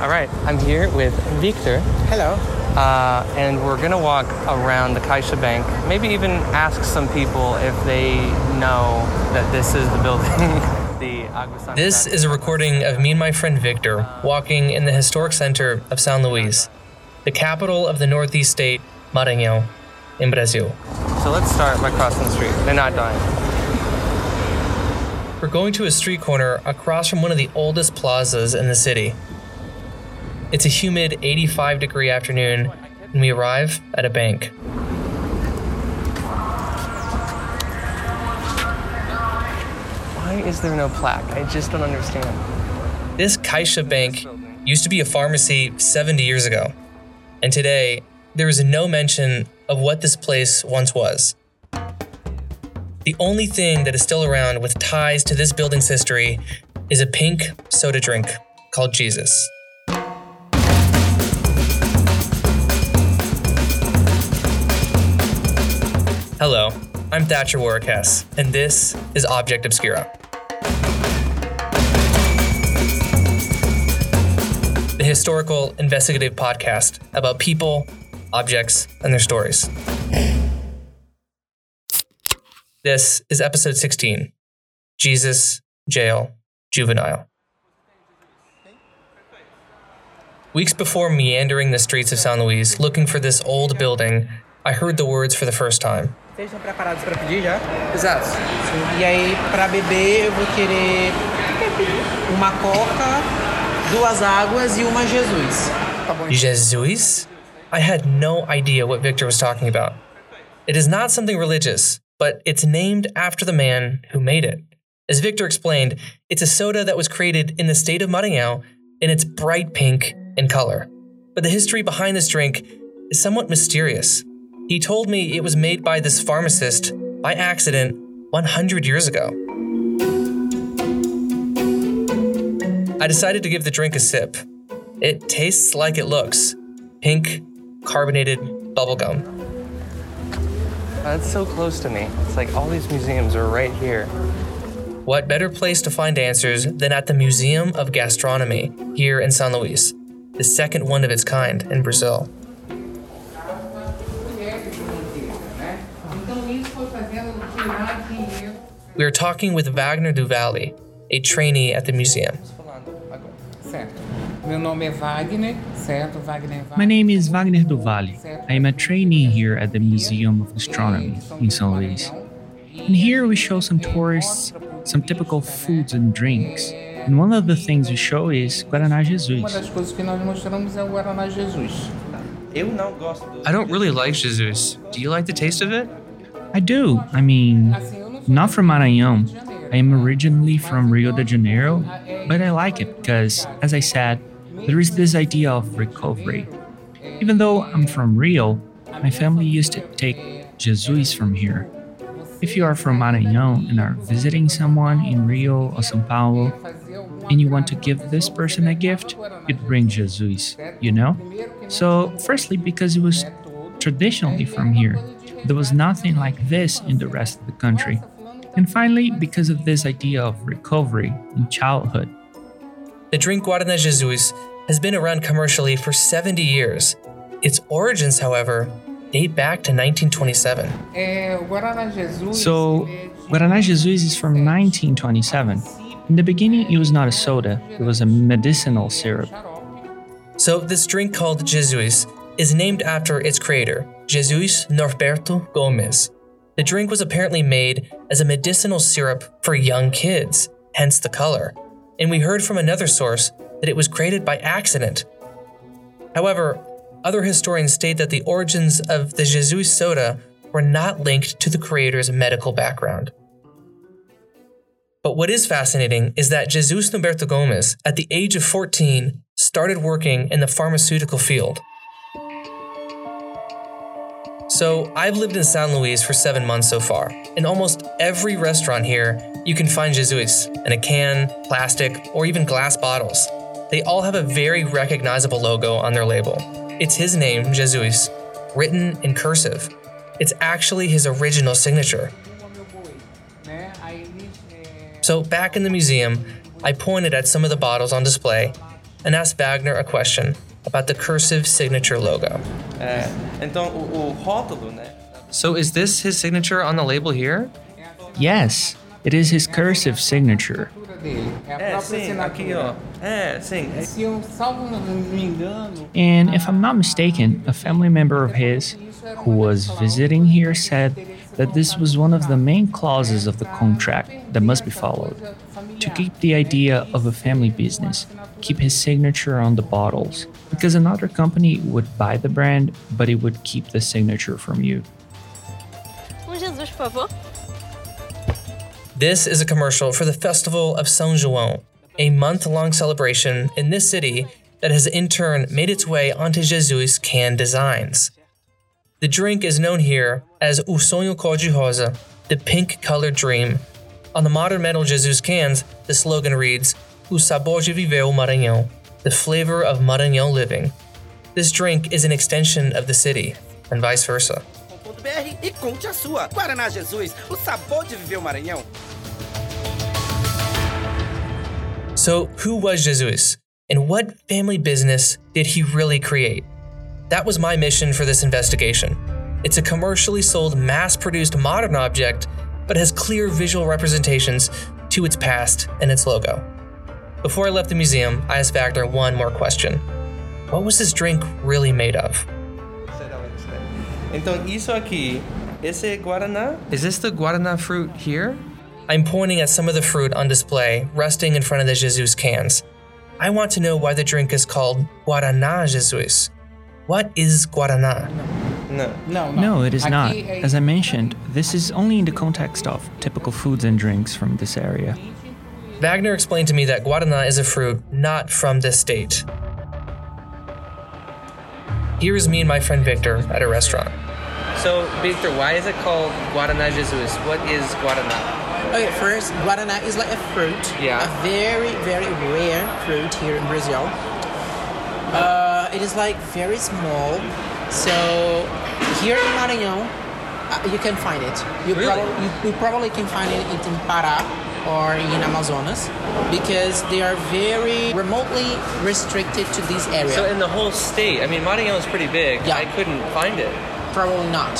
All right, I'm here with Victor, Hello. uh, and we're gonna walk around the Caixa Bank. Maybe even ask some people if they know that this is the building. the Agua Santa This is a recording of me and my friend Victor walking in the historic center of San Luis, the capital of the northeast state, Maranhão, in Brazil. So let's start by crossing the street. They're not dying. We're going to a street corner across from one of the oldest plazas in the city. It's a humid 85 degree afternoon, and we arrive at a bank. Why is there no plaque? I just don't understand. This Caixa Bank used to be a pharmacy 70 years ago, and today there is no mention of what this place once was. The only thing that is still around with ties to this building's history is a pink soda drink called Jesus. Hello, I'm Thatcher Warwick-Hess, and this is Object Obscura. the historical investigative podcast about people, objects, and their stories. This is episode 16 Jesus, Jail, Juvenile. Weeks before meandering the streets of San Luis looking for this old building, I heard the words for the first time. Vocês estão preparados para pedir já? Exato. E aí, para beber, eu vou querer uma coca, duas águas e uma Jesus. Tá bom. Jesus? I had no idea what Victor was talking about. It is not something religious, but it's named after the man who made it. As Victor explained, it's a soda that was created in the state of Maranhão and it's bright pink in color. But the history behind this drink is somewhat mysterious. He told me it was made by this pharmacist by accident 100 years ago. I decided to give the drink a sip. It tastes like it looks pink, carbonated bubblegum. That's so close to me. It's like all these museums are right here. What better place to find answers than at the Museum of Gastronomy here in San Luis, the second one of its kind in Brazil? We are talking with Wagner Duvalli, a trainee at the museum. Certo. Meu nome é Wagner, certo? Wagner My name is Wagner Duvalli. I am a trainee here at the Museum of Gastronomy in São Luís. And here we show some tourists some typical foods and drinks. And one of the things we show is Guaraná Jesus. das coisas que nós mostramos é o Guaraná Jesus. Eu não gosto do. I don't really like Jesus. Do you like the taste of it? I do. I mean, Not from Maranhão. I am originally from Rio de Janeiro, but I like it because, as I said, there is this idea of recovery. Even though I'm from Rio, my family used to take Jesus from here. If you are from Maranhão and are visiting someone in Rio or São Paulo, and you want to give this person a gift, you'd bring Jesus, you know? So, firstly, because it was traditionally from here, there was nothing like this in the rest of the country. And finally, because of this idea of recovery in childhood. The drink Guaraná Jesus has been around commercially for 70 years. Its origins, however, date back to 1927. É, o Guaraná Jesus. So, ele é de- Guaraná Jesus is from 1927. In the beginning, it was not a soda, it was a medicinal syrup. So, this drink called Jesus is named after its creator, Jesus Norberto Gomes. The drink was apparently made as a medicinal syrup for young kids, hence the color. And we heard from another source that it was created by accident. However, other historians state that the origins of the Jesus soda were not linked to the creator's medical background. But what is fascinating is that Jesus Norberto Gomes, at the age of 14, started working in the pharmaceutical field. So, I've lived in San Luis for seven months so far. In almost every restaurant here, you can find Jesus in a can, plastic, or even glass bottles. They all have a very recognizable logo on their label. It's his name, Jesus, written in cursive. It's actually his original signature. So, back in the museum, I pointed at some of the bottles on display, and asked Wagner a question about the cursive signature logo. É, então o, o rótulo, né? So is this his signature on the label here? Yes, it is his cursive signature. dele. É a É, própria sim, assinatura. aqui ó. É, sim. Se eu salvo me engano, And if I'm not mistaken, a family member of his who was visiting here said that this was one of the main clauses of the contract that must be followed. To keep the idea of a family business, keep his signature on the bottles, because another company would buy the brand, but it would keep the signature from you. Jesus, por favor. This is a commercial for the Festival of São João, a month long celebration in this city that has in turn made its way onto Jesus can designs. The drink is known here as O Sonho Cor-de-Rosa, the pink colored dream. On the modern metal Jesus cans, the slogan reads O sabor de viver o Maranhão, the flavor of Maranhão living. This drink is an extension of the city, and vice versa. e conte a sua. Guaraná Jesus, o sabor de viver o Maranhão. So, who was Jesus? And what family business did he really create? That was my mission for this investigation. It's a commercially sold, mass produced modern object, but has clear visual representations to its past and its logo. Before I left the museum, I asked Wagner one more question What was this drink really made of? Então isso aqui, esse guaraná? Is this the guaraná fruit here? I'm pointing at some of the fruit on display, resting in front of the Jesus cans. I want to know why the drink is called Guaraná Jesus. What is Guaraná? Não. não, não. No, it is not. As I mentioned, this is only in the context of typical foods and drinks from this area. Wagner explained to me that Guaraná is a fruit not from this state. Here is me and my friend Victor at a restaurant. So, Victor, why is it called Guaraná Jesus? What is Guaraná? Okay, first, guaraná is like a fruit. Yeah. A very, very rare fruit here in Brazil. Uh, it is like very small. So here in Maranhão, uh, you can find it. You, Really? probably, you, you probably can find it in Pará or in Amazonas because they are very remotely restricted to this area. So in the whole state, I mean, Maranhão is pretty big. Yeah. I couldn't find it. probably not.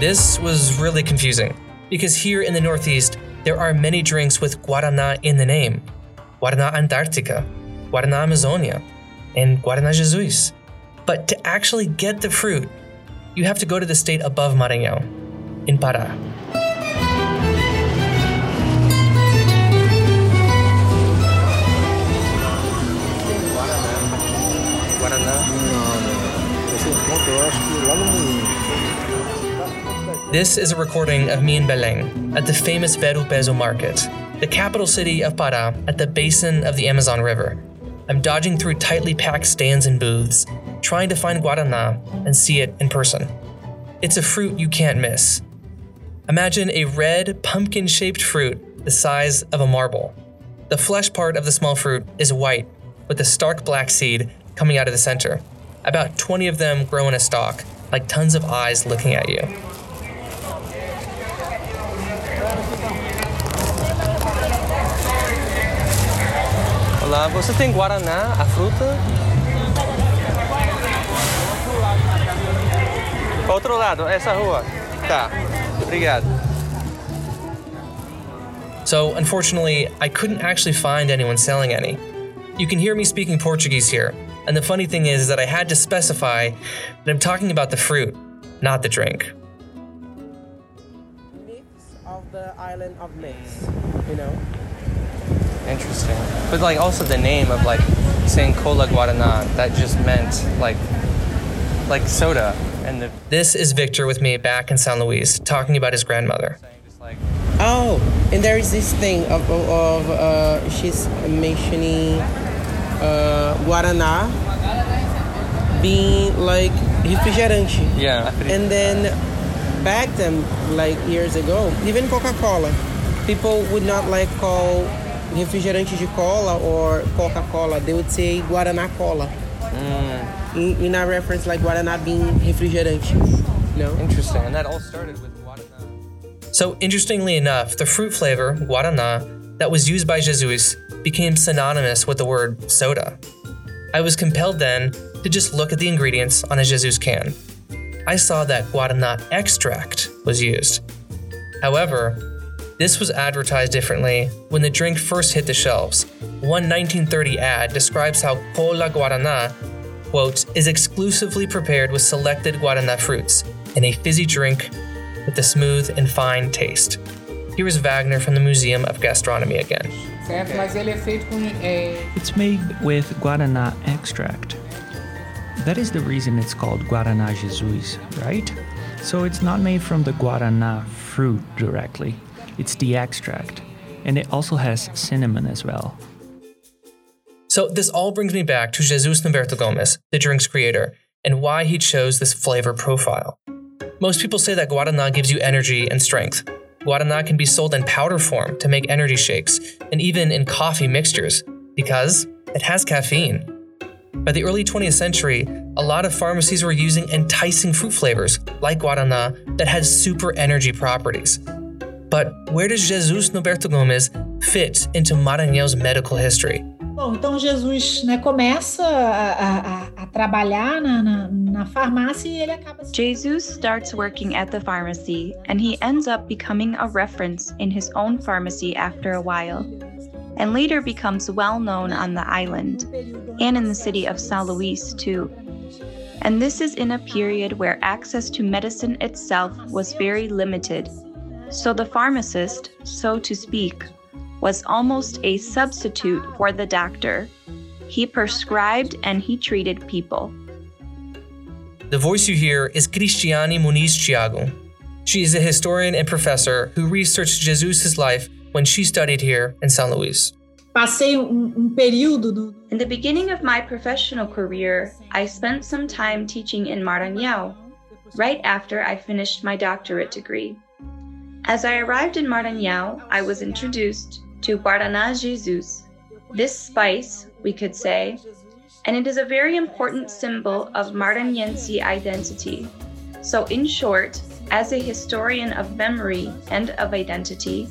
This was really confusing because here in the Northeast, there are many drinks with Guaraná in the name Guaraná Antarctica, Guaraná Amazonia, and Guaraná Jesus. But to actually get the fruit, you have to go to the state above Maranhão, in Pará. This is a recording of me in Belém at the famous Ver-o-Peso market, the capital city of Pará at the basin of the Amazon River. I'm dodging through tightly packed stands and booths, trying to find Guaraná and see it in person. It's a fruit you can't miss. Imagine a red, pumpkin shaped fruit the size of a marble. The flesh part of the small fruit is white, with a stark black seed coming out of the center. About 20 of them grow in a stalk, like tons of eyes looking at you. Olá, você tem Guaraná, a fruta? Outro lado, essa rua. Tá, obrigado. So, unfortunately, I couldn't actually find anyone selling any. You can hear me speaking Portuguese here, and the funny thing is that I had to specify that I'm talking about the fruit, not the drink. Myths of the island of myths, you know. Interesting. But like also the name of like saying Cola Guaraná, that just meant like like soda and the This is Victor with me back in San Luis, talking about his grandmother. Oh, and there is this thing of, of, of uh, she's mentioning uh, Guaraná being like refrigerante. yeah. And then back then, like years ago, even Coca-Cola, people would not like call refrigerante de cola or Coca-Cola. They would say Guaraná Cola. Hmm. In, in a reference like Guaraná being refrigerante. No? Interesting. And that all started with Guaraná. So, interestingly enough, the fruit flavor, Guaraná, that was used by Jesus became synonymous with the word soda. I was compelled then to just look at the ingredients on a Jesus can. I saw that Guarana extract was used. However, this was advertised differently when the drink first hit the shelves. One 1930 ad describes how Cola Guarana, quote, is exclusively prepared with selected Guarana fruits in a fizzy drink with a smooth and fine taste. Here is Wagner from the Museum of Gastronomy again. It's made with Guaraná extract. That is the reason it's called Guaraná Jesus, right? So it's not made from the Guaraná fruit directly, it's the extract. And it also has cinnamon as well. So this all brings me back to Jesus Norberto Gomes, the drink's creator, and why he chose this flavor profile. Most people say that Guaraná gives you energy and strength. Guaraná can be sold in powder form to make energy shakes, and even in coffee mixtures, because it has caffeine. By the early 20th century, a lot of pharmacies were using enticing fruit flavors, like Guaraná, that had super energy properties. But where does Jesus Norberto Gomes fit into Maranhão's medical history? Bom, então Jesus né, começa a, a, a trabalhar na, na, na farmácia e ele acaba se Jesus starts working at the pharmacy and he ends up becoming a reference in his own pharmacy after a while, and later becomes well known on the island and in the city of São Luís too. And this is in a period where access to medicine itself was very limited. So the pharmacist, so to speak, was almost a substitute for the doctor. He prescribed and he treated people. The voice you hear is Cristiane Muniz Thiago. She is a historian and professor who researched Jesus' life when she studied here in San Luís. Passei um, um período do, In the beginning of my professional career, I spent some time teaching in Maranhão, right after I finished my doctorate degree. As I arrived in Maranhão, I was introduced to Guaraná Jesus. This spice, we could say, and it is a very important symbol of Maranhense identity. So, in short, as a historian of memory and of identity,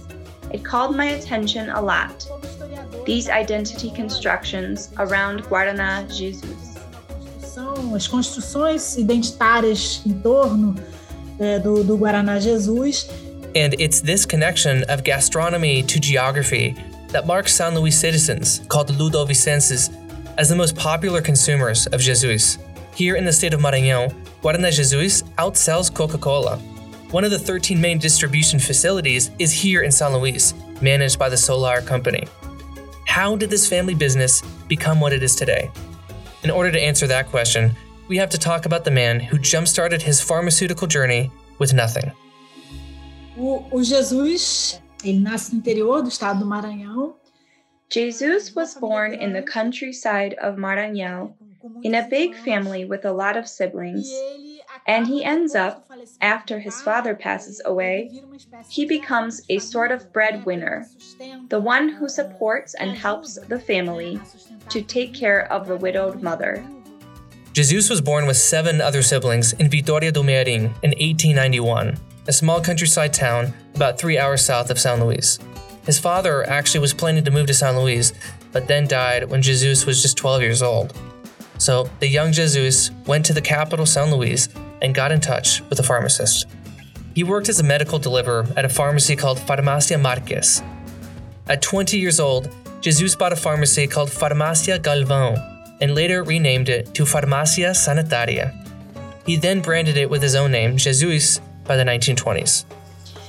it called my attention a lot. These identity constructions around Guaraná Jesus. as construções identitárias em torno é, do, do Guaraná Jesus. And it's this connection of gastronomy to geography that marks San Luís citizens, called Ludovicenses, as the most popular consumers of Jesus. Here in the state of Maranhão, Guaraná Jesus outsells Coca Cola. One of the 13 main distribution facilities is here in San Luís, managed by the Solar Company. How did this family business become what it is today? In order to answer that question, we have to talk about the man who jump started his pharmaceutical journey with nothing. O, o Jesus, ele nasce no interior do estado do Maranhão. Jesus was born in the countryside of Maranhão in a big family with a lot of siblings, and he ends up, after his father passes away, he becomes a sort of breadwinner, the one who supports and helps the family to take care of the widowed mother. Jesus was born with seven other siblings in Vitória do Mearim in 1891, a small countryside town about three hours south of San Luís. His father actually was planning to move to San Luís, but then died when Jesus was just 12 years old. So the young Jesus went to the capital, San Luís, and got in touch with a pharmacist. He worked as a medical deliverer at a pharmacy called Farmácia Marques. At 20 years old, Jesus bought a pharmacy called Farmácia Galvão and later renamed it to Farmácia Sanitária. He then branded it with his own name, Jesus, by the 1920s.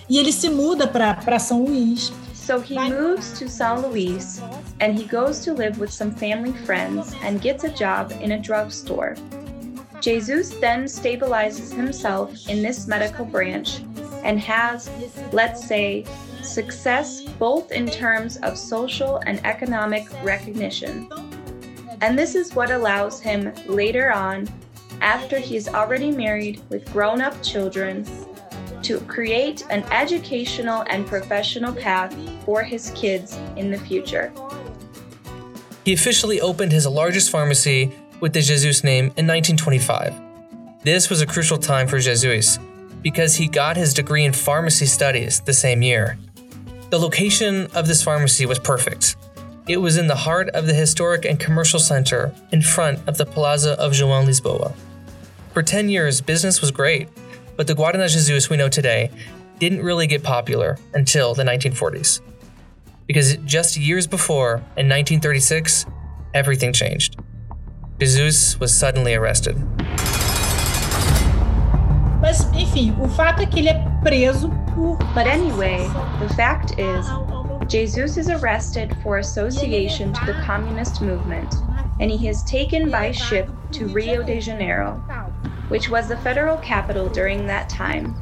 E ele se muda para São Luís. So he moves to São Luís and he goes to live with some family friends and gets a job in a drugstore. Jesus then stabilizes himself in this medical branch and has, let's say, success both in terms of social and economic recognition. And this is what allows him later on, after he's already married with grown up children, to create an educational and professional path for his kids in the future. He officially opened his largest pharmacy with the Jesus name in 1925. This was a crucial time for Jesus because he got his degree in pharmacy studies the same year. The location of this pharmacy was perfect. It was in the heart of the historic and commercial center in front of the Plaza of João Lisboa. For 10 years, business was great, but the Guarana Jesus we know today didn't really get popular until the 1940s. Because just years before, in 1936, everything changed. Jesus was suddenly arrested. Mas, enfim, o fato é que ele é preso por. But anyway, the fact is, Jesus is arrested for association to the communist movement, and he is taken by ship to Rio de Janeiro, which was the federal capital during that time,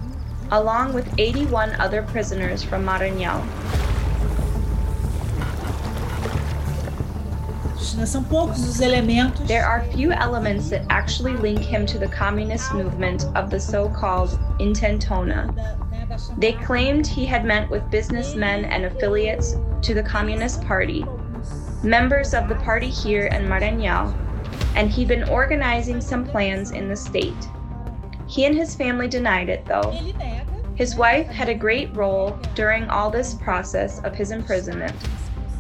along with 81 other prisoners from Maranhão. São poucos os elementos. There are few elements that actually link him to the communist movement of the so called Intentona. They claimed he had met with businessmen and affiliates to the Communist Party, members of the party here in Maranhão, and he'd been organizing some plans in the state. He and his family denied it, though. His wife had a great role during all this process of his imprisonment,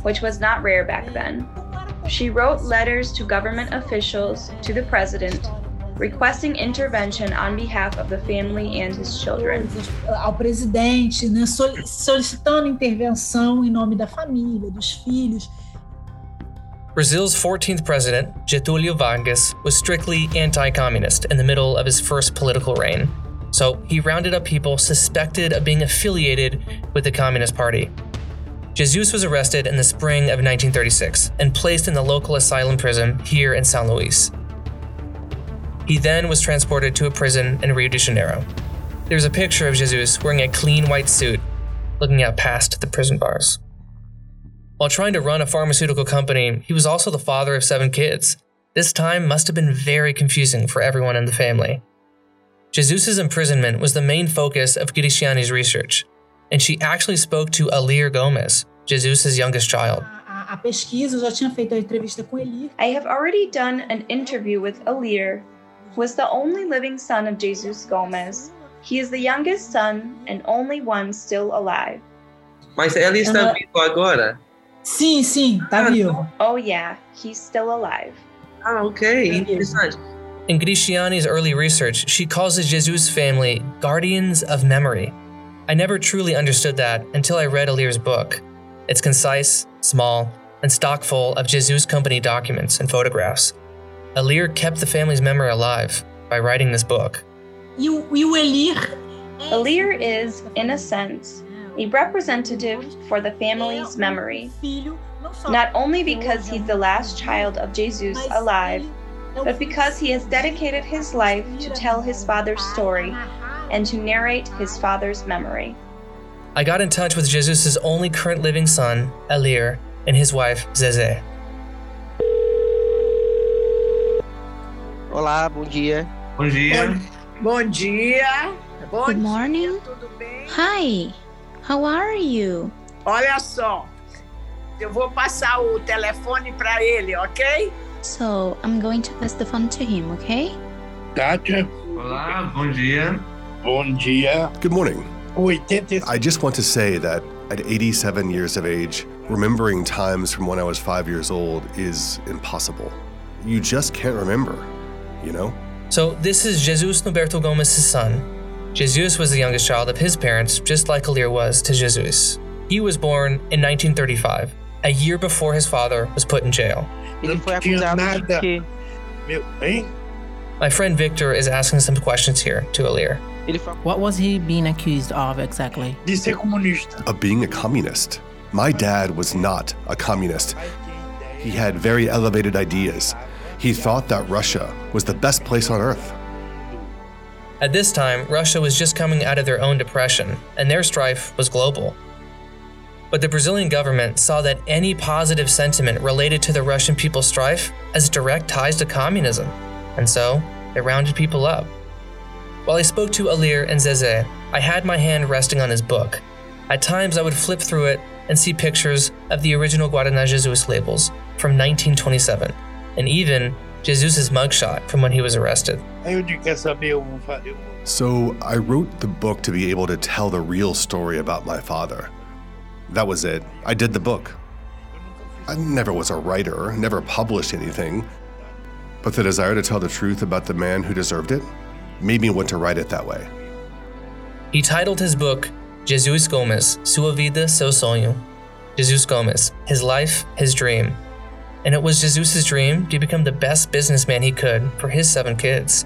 which was not rare back then. She wrote letters to government officials, to the president, requesting intervention on behalf of the family and his children. Ao presidente, né, solicitando intervenção em nome da família, dos filhos. Brazil's 14th president, Getúlio Vargas, was strictly anti communist in the middle of his first political reign. So he rounded up people suspected of being affiliated with the Communist Party. Jesus was arrested in the spring of 1936 and placed in the local asylum prison here in São Luís. He then was transported to a prison in Rio de Janeiro. There's a picture of Jesus wearing a clean white suit, looking out past the prison bars. While trying to run a pharmaceutical company, he was also the father of seven kids. This time must have been very confusing for everyone in the family. Jesus' imprisonment was the main focus of Cristiane's research, and she actually spoke to Alir Gomes, Jesus' youngest child. A pesquisa, eu já tinha feito a entrevista com Elir. I have already done an interview with Alir, who was the only living son of Jesus Gomes. He is the youngest son and only one still alive. Mas ela está vivo agora? Sim, sim, tá vivo. Oh yeah, he's still alive. Ah, ok, interessante. In Cristiane's early research, she calls the Jesus family guardians of memory. I never truly understood that until I read Alir's book. It's concise, small, and stock full of Jesus company documents and photographs. Alir kept the family's memory alive by writing this book. O, e o Elir? Alir is, in a sense, a representative for the family's memory, not only because he's the last child of Jesus alive, but because he has dedicated his life to tell his father's story and to narrate his father's memory. I got in touch with Jesus' only current living son, Elir, and his wife, Zeze. Olá, bom dia. Bom dia. Bom dia. Bom Good morning. Hi. How are you? Olha só, eu vou passar o telefone para ele, ok? So, I'm going to pass the phone to him, okay? Kátia. Olá, bom dia. Bom dia. Good morning. 80. I just want to say that at 87 years of age, remembering times from when I was five years old is impossible. You just can't remember, you know? So, this is Jesus Noberto Gomes's son. Jesus was the youngest child of his parents, just like Alir was to Jesus. He was born in 1935, a year before his father was put in jail. Ele foi acusado de quê? Meu, hein? My friend Victor is asking some questions here to Alir. What was he being accused of exactly? De ser comunista. Of being a communist. My dad was not a communist. He had very elevated ideas. He thought that Russia was the best place on earth. At this time, Russia was just coming out of their own depression, and their strife was global. But the Brazilian government saw that any positive sentiment related to the Russian people's strife as direct ties to communism, and so they rounded people up. While I spoke to Alir and Zeze, I had my hand resting on his book. At times, I would flip through it and see pictures of the original Guarana Jesus labels from 1927, and even Jesus' mugshot from when he was arrested. Aí eu digo, quer saber, eu vou fazer. So I wrote the book to be able to tell the real story about my father. That was it. I did the book. I never was a writer, never published anything. But the desire to tell the truth about the man who deserved it made me want to write it that way. He titled his book Jesus Gomes, Sua Vida, Seu Sonho. Jesus Gomes, His Life, His Dream. And it was Jesus' dream to become the best businessman he could for his seven kids.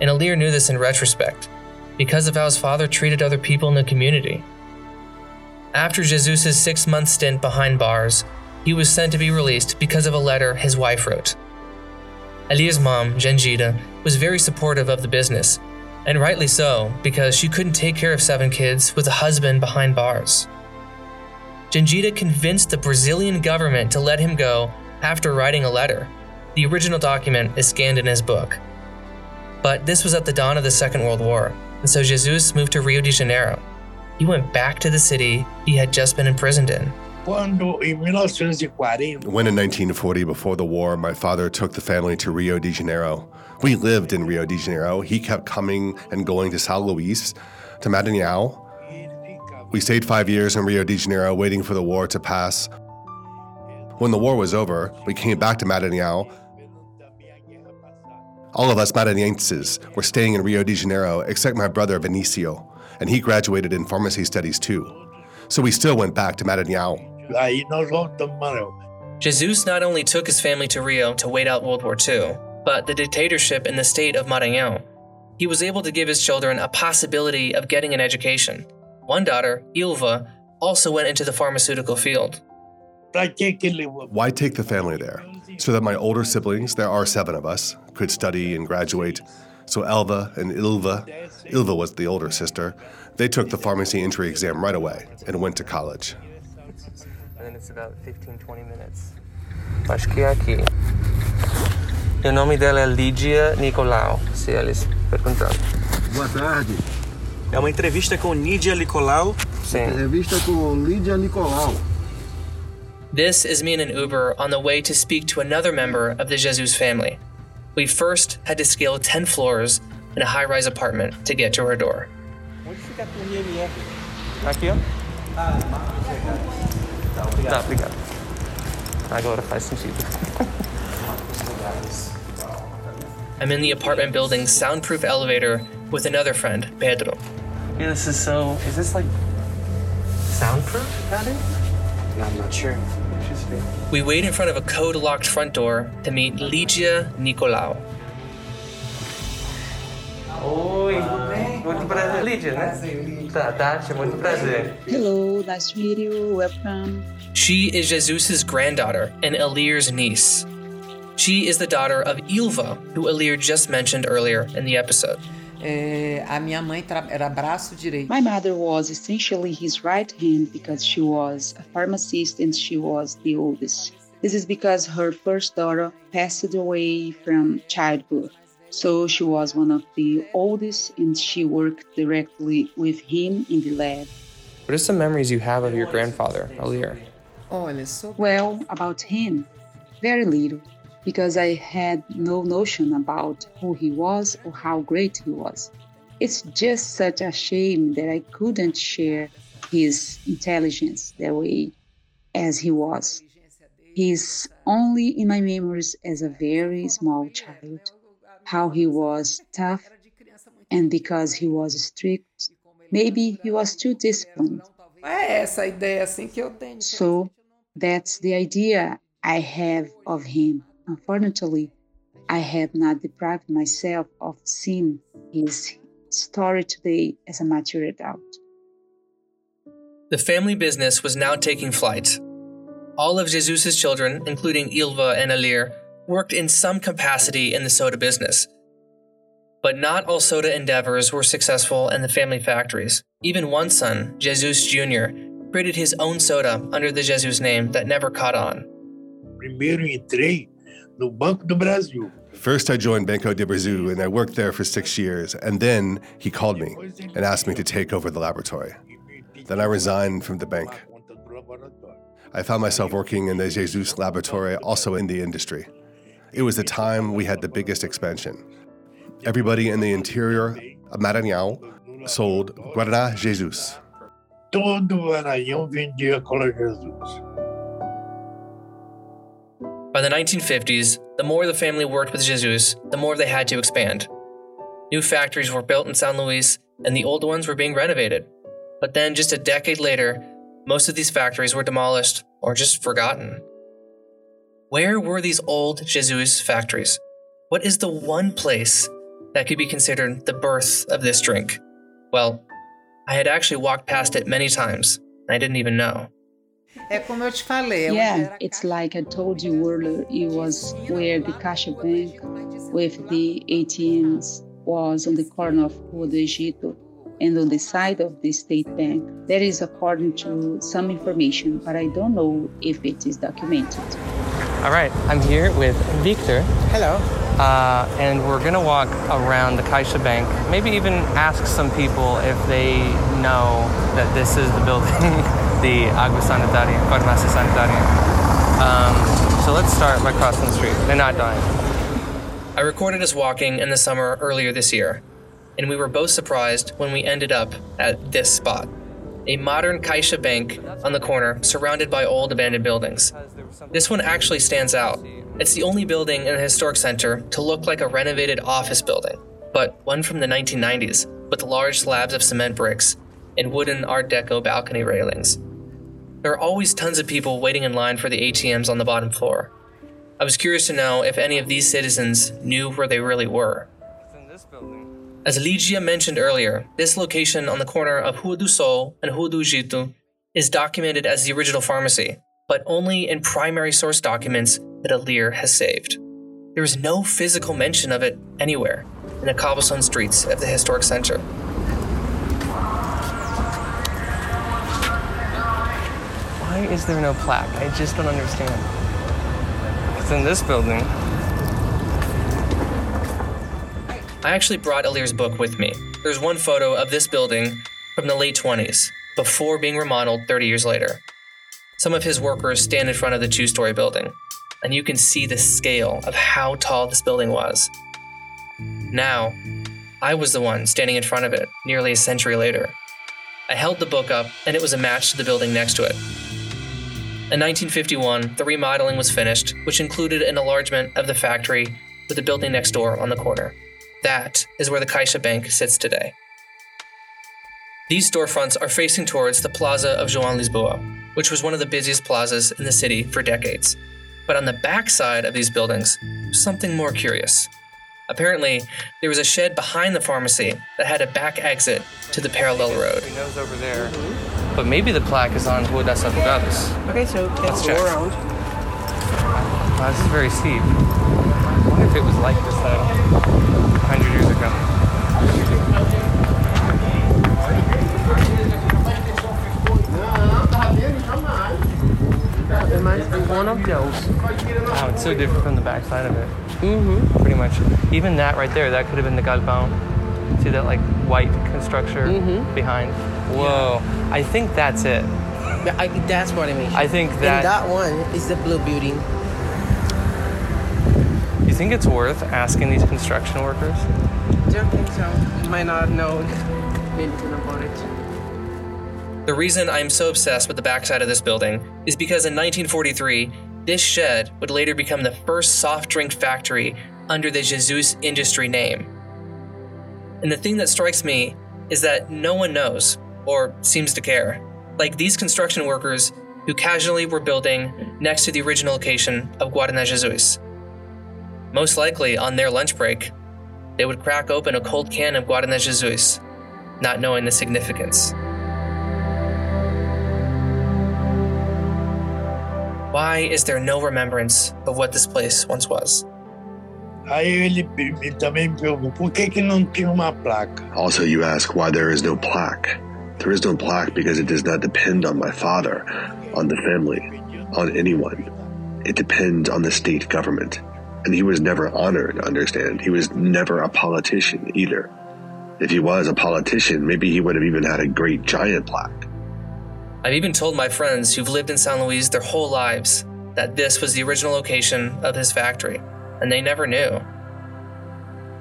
And Alir knew this in retrospect, because of how his father treated other people in the community. After Jesus' six month stint behind bars, he was sent to be released because of a letter his wife wrote. Alir's mom, Jangida, was very supportive of the business, and rightly so, because she couldn't take care of seven kids with a husband behind bars. Jangida convinced the Brazilian government to let him go after writing a letter. The original document is scanned in his book. But this was at the dawn of the Second World War, and so Jesus moved to Rio de Janeiro. He went back to the city he had just been imprisoned in. Quando, em 1940, When in 1940, before the war, my father took the family to Rio de Janeiro. We lived in Rio de Janeiro. He kept coming and going to São Luís, to Maranhão. We stayed five years in Rio de Janeiro waiting for the war to pass. When the war was over, we came back to Maranhão. All of us Maranhenses were staying in Rio de Janeiro, except my brother Benicio, and he graduated in pharmacy studies too. So we still went back to Maranhão. aí nós voltamos para Maranhão. Jesus not only took his family to Rio to wait out World War II, but the dictatorship in the state of Maranhão. He was able to give his children a possibility of getting an education. One daughter, Ilva, also went into the pharmaceutical field. Para que que ele levou? Why take the family there? So that my older siblings, there are seven of us, could study and graduate. So Elva and Ilva, Ilva was the older sister, they took the pharmacy entry exam right away and went to college. And then it's about 15, 20 minutes. Acho que é aqui. O nome dela é Lídia Nicolau, se eles perguntando. Boa tarde. É uma entrevista com Nídia Nicolau. Sim. Entrevista com Lídia Nicolau. This is me in an Uber on the way to speak to another member of the Jesus family. We first had to scale 10 floors in a high rise apartment to get to her door. Onde fica a torre Aqui, ó. Ah, tá, obrigado. Agora faz sentido. I'm in the apartment building's soundproof elevator with another friend, Pedro. Yeah, this is so. Is this like soundproof? Patty? I'm not sure. We wait in front of a code locked front door to meet Ligia Nicolau. Oi, muito prazer, Lídia, né? Tá, Tati, muito prazer. Hello, nice to meet you. Welcome. She is Jesus' granddaughter and Elir's niece. She is the daughter of Ilva, who Elir just mentioned earlier in the episode. É, a minha mãe era braço direito. My mother was essentially his right hand because she was a pharmacist and she was the oldest. This is because her first daughter passed away from childbirth. So she was one of the oldest and she worked directly with him in the lab. What are some memories you have of your grandfather, Alir? Well, about him, very little, because I had no notion about who he was or how great he was. It's just such a shame that I couldn't share his intelligence that way as he was. He's only in my memories as a very small child, how he was tough, and because he was strict, maybe he was too disciplined. É essa a ideia assim que eu tenho. So that's the idea I have of him. Unfortunately, I have not deprived myself of seeing his story today as a mature adult. The family business was now taking flight. All of Jesus' children, including Ilva and Alir, worked in some capacity in the soda business. But not all soda endeavors were successful in the family factories. Even one son, Jesus Jr., created his own soda under the Jesus name that never caught on. Primeiro entrei no Banco do Brasil. First, I joined Banco de Brasil and I worked there for six years. And then he called me and asked me to take over the laboratory. Then I resigned from the bank. I found myself working in the Jesus laboratory, also in the industry. It was the time we had the biggest expansion. Everybody in the interior of Maranhão sold Guaraná Jesus. Todo Maranhão vendia Cola Jesus. By the 1950s, the more the family worked with Jesus, the more they had to expand. New factories were built in San Luis, and the old ones were being renovated. But then, just a decade later, most of these factories were demolished or just forgotten. Where were these old Jesus factories? What is the one place that could be considered the birth of this drink? Well, I had actually walked past it many times, and I didn't even know. Yeah, it's like I told you earlier, it was where the Caixa Bank with the ATMs was on the corner of Rua do Egito and on the side of the State Bank. That is according to some information, but I don't know if it is documented. All right, I'm here with Victor. Hello. Uh, and we're gonna walk around the Caixa Bank, maybe even ask some people if they know that this is the building, the Agua Sanitaria, Farmacia Sanitaria. Um, so let's start by crossing the street. They're not dying. I recorded us walking in the summer earlier this year, and we were both surprised when we ended up at this spot a modern Caixa bank on the corner surrounded by old abandoned buildings. This one actually stands out. It's the only building in the historic center to look like a renovated office building, but one from the 1990s with large slabs of cement bricks and wooden Art Deco balcony railings. There are always tons of people waiting in line for the ATMs on the bottom floor. I was curious to know if any of these citizens knew where they really were. As Ligia mentioned earlier, this location on the corner of Rua Sol and Rua do is documented as the original pharmacy, but only in primary source documents that Alir has saved. There is no physical mention of it anywhere in the cobblestone streets of the historic center. Why is there no plaque? I just don't understand. It's in this building. I actually brought Alir's book with me. There's one photo of this building from the late 20s, before being remodeled 30 years later. Some of his workers stand in front of the two story building, and you can see the scale of how tall this building was. Now, I was the one standing in front of it nearly a century later. I held the book up, and it was a match to the building next to it. In 1951, the remodeling was finished, which included an enlargement of the factory with the building next door on the corner. That is where the Caixa Bank sits today. These storefronts are facing towards the Plaza of João Lisboa, which was one of the busiest plazas in the city for decades. But on the back side of these buildings, something more curious. Apparently, there was a shed behind the pharmacy that had a back exit to the parallel road. He knows over there. But maybe the plaque is on Rua das Afogadas. Okay, so let's, go check. around. Wow, this is very steep. I wonder if it was like this though, 100 years ago. It might be one of those. Wow, it's so different from the back side of it. Mm-hmm. Pretty much. Even that right there, that could have been the galpão. See that like white structure Mhm. behind? Whoa. I think that's it. Yeah, I, that's what I mean. I think and that- that one is the blue building. You think it's worth asking these construction workers? I Don't think so. You might not know anything about it. The reason I'm so obsessed with the backside of this building is because in 1943, this shed would later become the first soft drink factory under the Jesus Industry name. And the thing that strikes me is that no one knows, or seems to care. Like these construction workers who casually were building next to the original location of Guarana Jesus. Most likely, on their lunch break, they would crack open a cold can of Guarana Jesus, not knowing the significance. Why is there no remembrance of what this place once was? Aí ele, ele também me perguntou por que, que não tinha uma placa. Also, you ask why there is no plaque. There is no plaque because it does not depend on my father, on the family, on anyone. It depends on the state government. And he was never honored, understand? He was never a politician either. If he was a politician, maybe he would have even had a great giant plaque. I've even told my friends who've lived in San Luis their whole lives that this was the original location of his factory, and they never knew.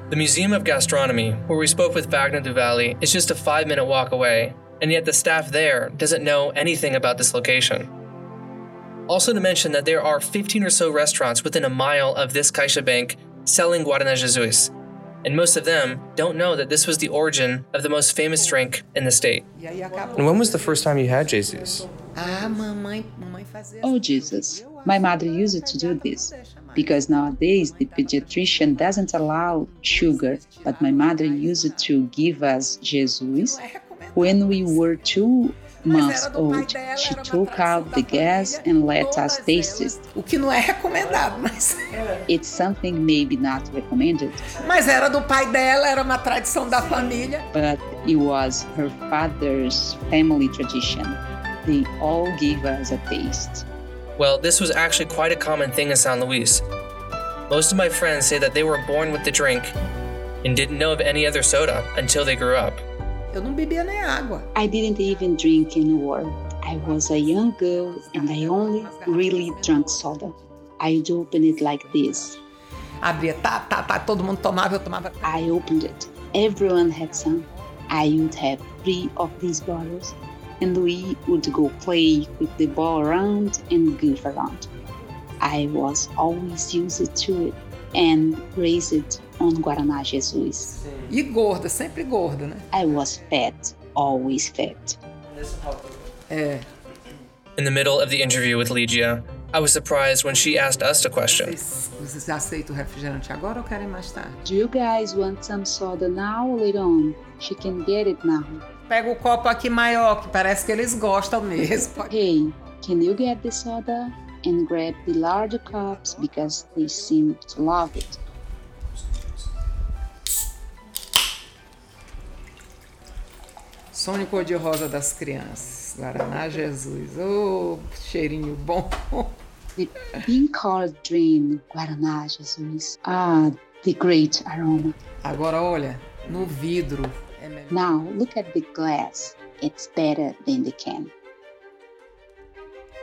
The Museum of Gastronomy, where we spoke with Wagner Duvalli, is just a five minute walk away, and yet the staff there doesn't know anything about this location. Also, to mention that there are 15 or so restaurants within a mile of this Caixa Bank selling Guaraná Jesus, and most of them don't know that this was the origin of the most famous drink in the state. And when was the first time you had Jesus? Oh, Jesus. My mother used to do this because nowadays the pediatrician doesn't allow sugar, but my mother used to give us Jesus when we were two months old. She took out the gas and let us taste it. O que não é recomendado, mas. It's something maybe not recommended, Mas era do pai dela, era uma tradição da família. but it was her father's family tradition. They all gave us a taste. Well, this was actually quite a common thing in San Luis. Most of my friends say that they were born with the drink and didn't know of any other soda until they grew up. Eu não bebia nem água. I didn't even drink anymore. I was a young girl and I only really drank soda. I'd open it like this. Abria, tá, tá, tá, todo mundo tomava, eu tomava. I opened it. Everyone had some. I would have three of these bottles, and we would go play with the ball around and goof around. I was always used to it and raised on Guaraná Jesus. E gorda, sempre gorda, né? I was fat, always fat. É. In the middle of the interview with Ligia, I was surprised when she asked us a question. Vocês aceitam o refrigerante agora ou querem mais tarde? Do you guys want some soda now or later on? She can get it now. Pega o copo aqui maior, que parece que eles gostam mesmo. Hey, can you get the soda? And grab the larger cups because they seem to love it. Sonho cor-de-rosa das crianças. Guaraná Jesus. Ô, cheirinho bom. The pink colored dream, Guaraná Jesus. Ah, the great aroma. Agora olha, no vidro. É melhor. Now look at the glass. It's better than the can.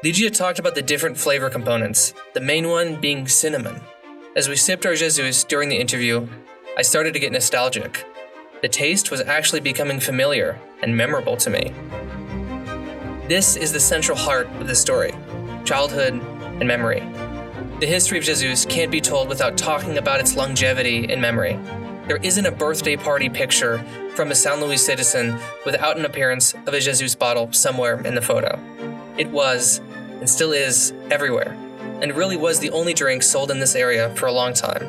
Ligia talked about the different flavor components, the main one being cinnamon. As we sipped our Jesus during the interview, I started to get nostalgic. The taste was actually becoming familiar and memorable to me. This is the central heart of the story childhood and memory. The history of Jesus can't be told without talking about its longevity in memory. There isn't a birthday party picture from a San Luis citizen without an appearance of a Jesus bottle somewhere in the photo. It was, and still is, everywhere, and really was the only drink sold in this area for a long time.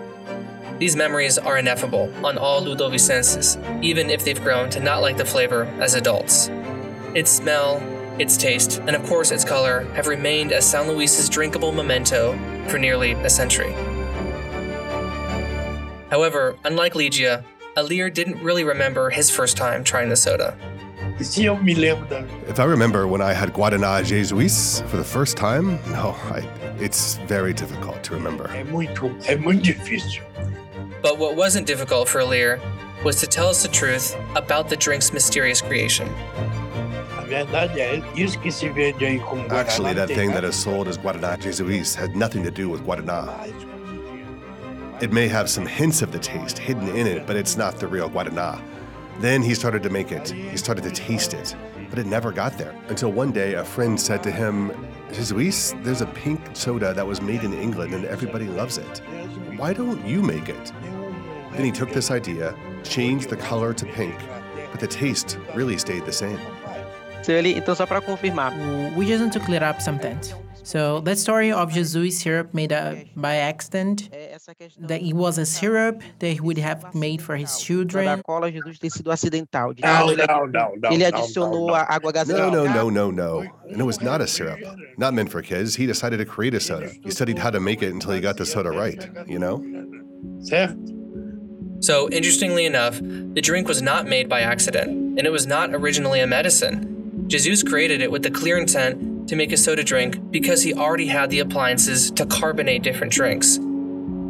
These memories are ineffable on all Ludovicenses, even if they've grown to not like the flavor as adults. Its smell, its taste, and of course its color have remained as San Luis's drinkable memento for nearly a century. However, unlike Ligia, Alir didn't really remember his first time trying the soda. Se eu me lembro da. If I remember when I had Guaraná Jesus for the first time, no, I, it's very difficult to remember. But what wasn't difficult for Alir was to tell us the truth about the drink's mysterious creation. Actually, that thing that is sold as Guaraná Jesus had nothing to do with Guaraná. It may have some hints of the taste hidden in it, but it's not the real Guaraná. Then he started to make it. He started to taste it, but it never got there. Until one day, a friend said to him, Jesus, there's a pink soda that was made in England and everybody loves it. Why don't you make it? Then he took this idea, changed the color to pink, but the taste really stayed the same. Então só para confirmar. We just want to clear up something. So that story of Jesus syrup made uh, by accident, that it was a syrup that he would have made for his children. cola, Jesus ter sido acidental. De Não, fato, ele, não, não, não, ele adicionou a água No, no, no, no, no. And it was not a syrup. Not meant for kids. He decided to create a soda. He studied how to make it until he got the soda right, you know? Certo? So, interestingly enough, the drink was not made by accident, and it was not originally a medicine. Jesus created it with the clear intent to make a soda drink because he already had the appliances to carbonate different drinks.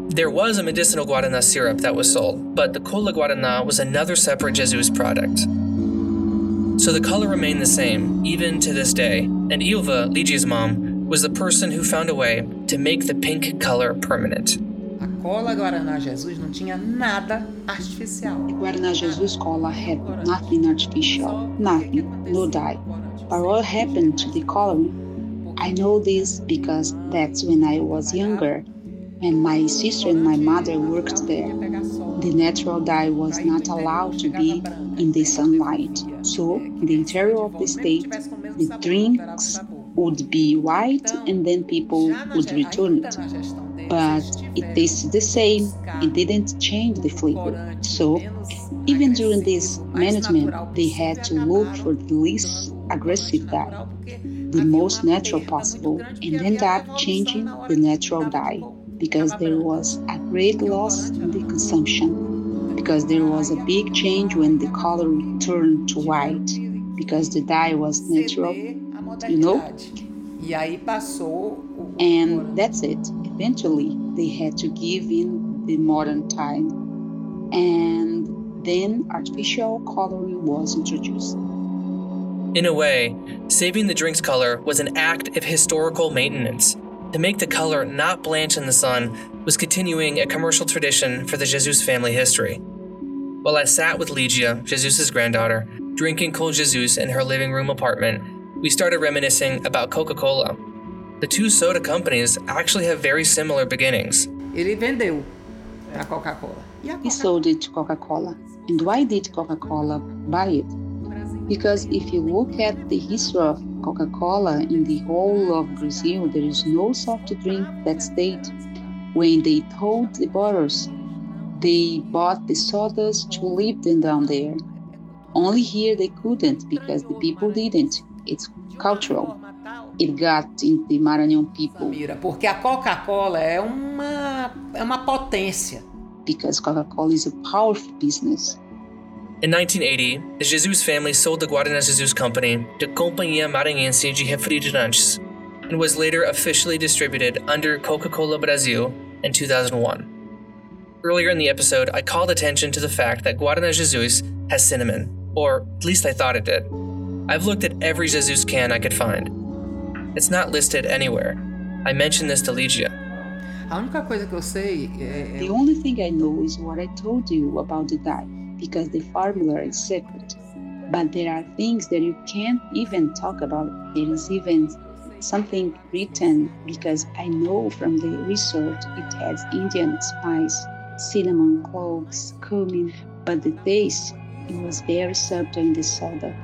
There was a medicinal guarana syrup that was sold, but the cola guarana was another separate Jesus product. So the color remained the same, even to this day, and Ilva, Ligia's mom, was the person who found a way to make the pink color permanent. A cola Guaraná Jesus não tinha nada artificial. Guaraná Jesus cola had nothing artificial, nothing, no dye. But what happened to the coloring? I know this because that's when I was younger and my sister and my mother worked there. The natural dye was not allowed to be in the sunlight. So, in the interior of the state, the drinks would be white and then people would return it. But it tasted the same, it didn't change the flavor. So, even during this management, they had to look for the least aggressive dye, the most natural possible, and end up changing the natural dye because there was a great loss in the consumption, because there was a big change when the color turned to white, because the dye was natural, you know? And that's it. Eventually, they had to give in the modern time, and then artificial coloring was introduced. In a way, saving the drink's color was an act of historical maintenance. To make the color not blanch in the sun was continuing a commercial tradition for the Jesus family history. While I sat with Ligia, Jesus' granddaughter, drinking cold Jesus in her living room apartment, we started reminiscing about Coca Cola. The two soda companies actually have very similar beginnings. Ele vendeu a Coca-Cola. He sold it to Coca Cola. And why did Coca Cola buy it? Because if you look at the history of Coca Cola in the whole of Brazil, there is no soft drink that stayed. When they told the bottles, they bought the sodas to leave them down there. Only here they couldn't because the people didn't. It's cultural. It got in the Maranhão people. Porque a Coca-Cola é uma, é uma potência. Because Coca-Cola is a powerful business. In 1980, the Jesus family sold the Guaraná Jesus Company to Companhia Maranhense de Refrigerantes and was later officially distributed under Coca Cola Brazil in 2001. Earlier in the episode, I called attention to the fact that Guaraná Jesus has cinnamon, or at least I thought it did. I've looked at every Jesus can I could find. It's not listed anywhere. I mentioned this to Ligia. A única coisa que eu sei é. The only thing I know is what I told you about the dye, because the formula is secret. But there are things that you can't even talk about. There is even something written because I know from the research it has Indian spice, cinnamon, cloves, cumin, but the taste it was very subtle in the soda.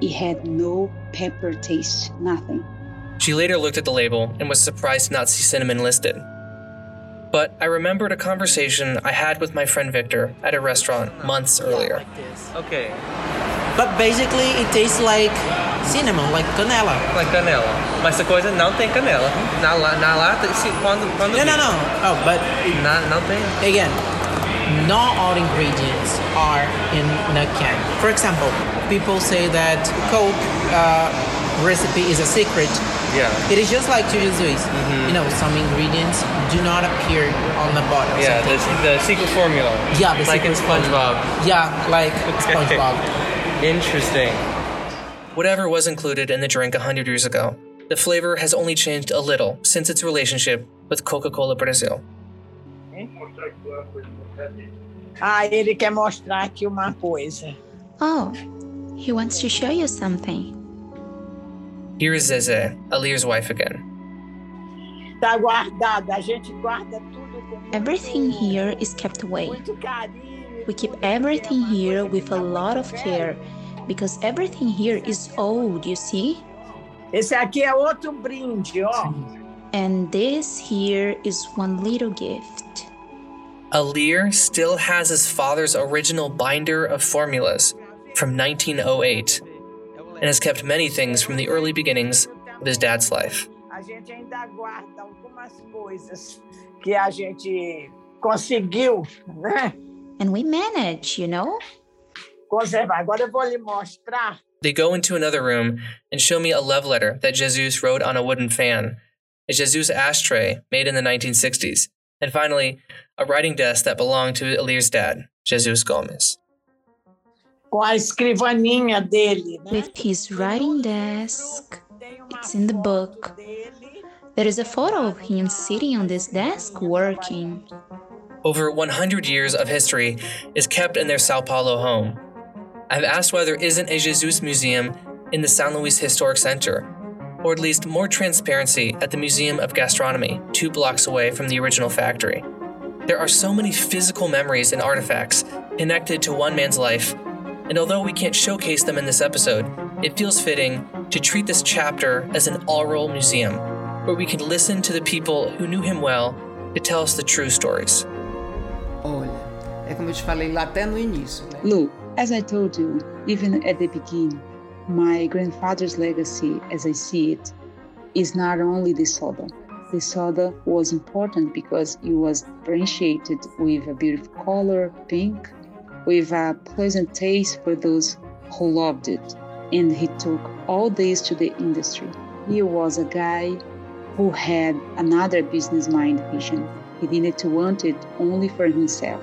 It had no pepper taste, nothing. She later looked at the label and was surprised to not see cinnamon listed. But I remembered a conversation I had with my friend Victor at a restaurant months earlier. Okay. But basically, it tastes like cinnamon, like canela. Like canela. Mas essa coisa não tem canela. Na, la- na lata, se, quando, quando No, no, no. Oh, but Na, não tem. again, not all ingredients are in a can. For example, people say that Coke uh, recipe is a secret. Yeah. It is just like to Jesus. You know, some ingredients do not appear on the bottle. Yeah, the, the secret formula. Yeah, the like in secret formula. SpongeBob. Yeah, like SpongeBob. Interesting. Whatever was included in the drink 100 years ago, the flavor has only changed a little since its relationship with Coca Cola Brazil. Ah, ele quer mostrar aqui uma coisa. Oh, he wants to show you something. Here is Zeze, Alir's wife again. Tá guardado, a gente guarda tudo com Everything here is kept away. We keep everything here with a lot of care because everything here is old, you see? Esse aqui é outro brinde, ó. And this here is one little gift. Alir still has his father's original binder of formulas from 1908 and has kept many things from the early beginnings of his dad's life. A gente ainda guarda algumas coisas que a gente conseguiu, né? And we manage, you know? Conservar. Agora eu vou lhe mostrar. They go into another room and show me a love letter that Jesus wrote on a wooden fan, a Jesus ashtray made in the 1960s, and finally, a writing desk that belonged to Alir's dad, Jesus Gomes. Com a escrivaninha dele, né? With his writing desk. It's in the book. There is a photo of him sitting on this desk working. Over 100 years of history is kept in their Sao Paulo home. I've asked why there isn't a Jesus museum in the San Luis Historic Center. or at least more transparency at the Museum of Gastronomy, two blocks away from the original factory. There are so many physical memories and artifacts connected to one man's life, and although we can't showcase them in this episode, it feels fitting to treat this chapter as an oral museum where we can listen to the people who knew him well to tell us the true stories. Olha, é como eu te falei lá até no início. Né? Look, as I told you, even at the beginning, my grandfather's legacy, as I see it, is not only the soda. The soda was important because it was differentiated with a beautiful color, pink, with a pleasant taste for those who loved it. And he took all this to the industry. He was a guy who had another business mind vision. He didn't want it only for himself.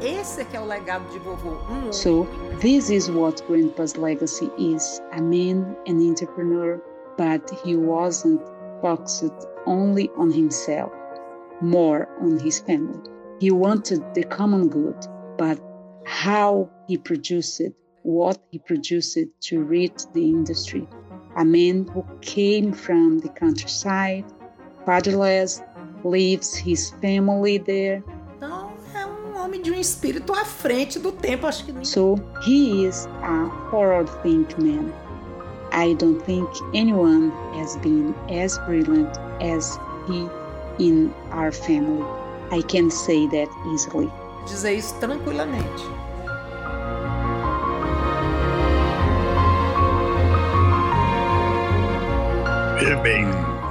Esse que é o legado de vovô. Um So, this is what Grandpa's legacy is a man, an entrepreneur, but he wasn't focused only on himself, more on his family. He wanted the common good, but how he produced it, what he produced to reach the industry. A man who came from the countryside, fatherless, leaves his family there. Então, é um homem de um espírito à frente do tempo, acho que So he is a forward-thinking man. I don't think anyone has been as brilliant as he in our family. I can say that easily. dizer isso tranquilamente.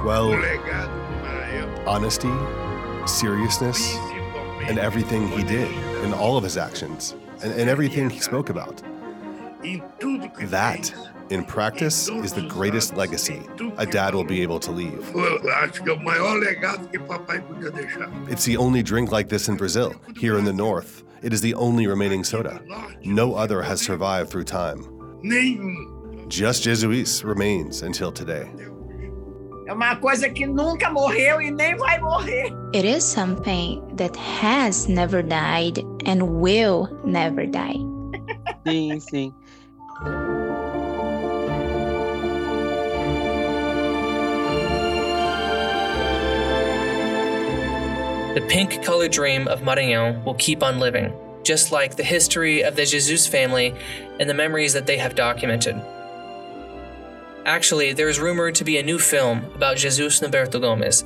Well, honesty, seriousness, and everything he did, and all of his actions, and, and everything he spoke about. That, in practice, is the greatest legacy a dad will be able to leave. It's the only drink like this in Brazil, here in the north. It is the only remaining soda. No other has survived through time. Just Jesus remains until today. É uma coisa que nunca morreu e nem vai morrer. It is something that has never died and will never die. Sim, sim. The pink colored dream of Maranhão will keep on living, just like the history of the Jesus family and the memories that they have documented. Actually, there is rumored to be a new film about Jesus Norberto Gomes,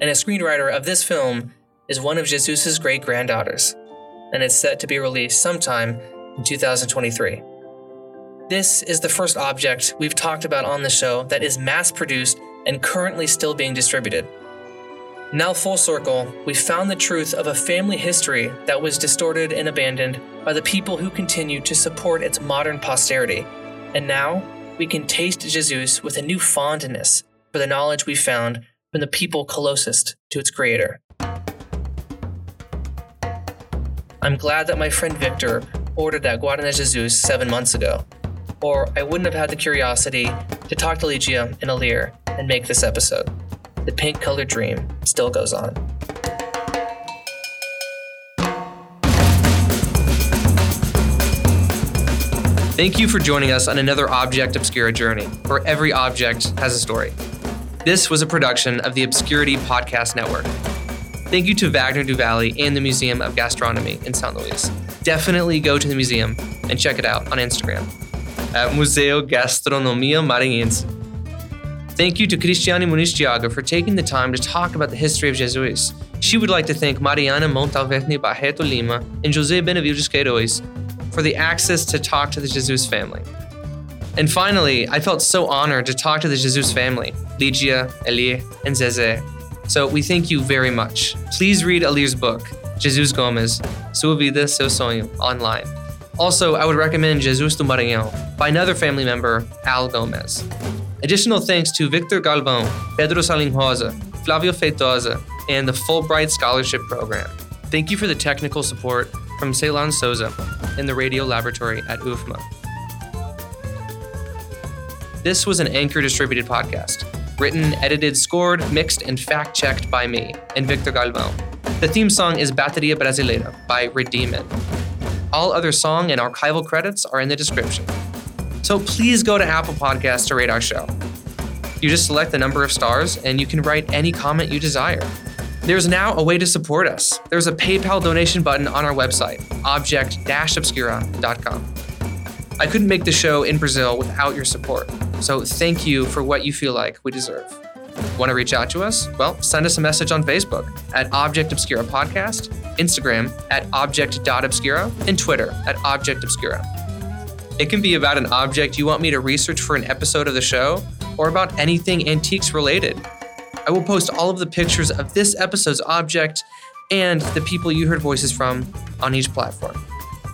and a screenwriter of this film is one of Jesus's great granddaughters, and it's set to be released sometime in 2023. This is the first object we've talked about on the show that is mass produced and currently still being distributed. Now, full circle, we found the truth of a family history that was distorted and abandoned by the people who continue to support its modern posterity. And now, we can taste Jesus with a new fondness for the knowledge we found from the people closest to its creator. I'm glad that my friend Victor ordered that Guarana Jesus seven months ago, or I wouldn't have had the curiosity to talk to Ligia and Alir and make this episode. The pink colored dream still goes on. Thank you for joining us on another Object Obscura journey, where every object has a story. This was a production of the Obscurity Podcast Network. Thank you to Wagner Duvalli and the Museum of Gastronomy in St. Louis. Definitely go to the museum and check it out on Instagram uh, at Museu Gastronomia Maranhense. Thank you to Cristiane Muniz Tiago for taking the time to talk about the history of Jesus. She would like to thank Mariana Montalverne Barreto Lima and Jose Benavides Queiroz for the access to talk to the Jesus family. And finally, I felt so honored to talk to the Jesus family, Ligia, Alir, and Zeze. So we thank you very much. Please read Alir's book, Jesus Gomes, Sua Vida, Seu Sonho, online. Also, I would recommend Jesus do Maranhão by another family member, Al Gomes. Additional thanks to Victor Galvão, Pedro Salim Rosa, Flavio Feitosa, and the Fulbright Scholarship Program. Thank you for the technical support from Ceylon Souza in the radio laboratory at UFMA. This was an Anchor distributed podcast, written, edited, scored, mixed, and fact checked by me and Victor Galvão. The theme song is Bateria Brasileira by Redeem It. All other song and archival credits are in the description. So please go to Apple Podcasts to rate our show. You just select the number of stars and you can write any comment you desire. There's now a way to support us. There's a PayPal donation button on our website, object-obscura.com. I couldn't make the show in Brazil without your support, so thank you for what you feel like we deserve. Want to reach out to us? Well, send us a message on Facebook at Object Obscura Podcast, Instagram at object.obscura, and Twitter at Object Obscura. It can be about an object you want me to research for an episode of the show, or about anything antiques related. I will post all of the pictures of this episode's object and the people you heard voices from on each platform.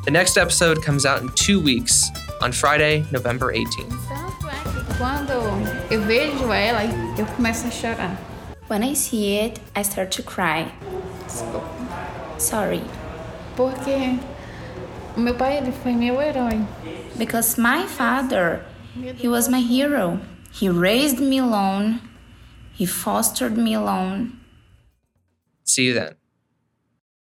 The next episode comes out in two weeks on Friday, November 18th. Quando eu vejo ela, eu começo a chorar. When I see it, I start to cry. Sorry. Porque meu pai ele foi meu herói. Because my father, he was my hero. He raised me alone. He fostered me alone. See you then.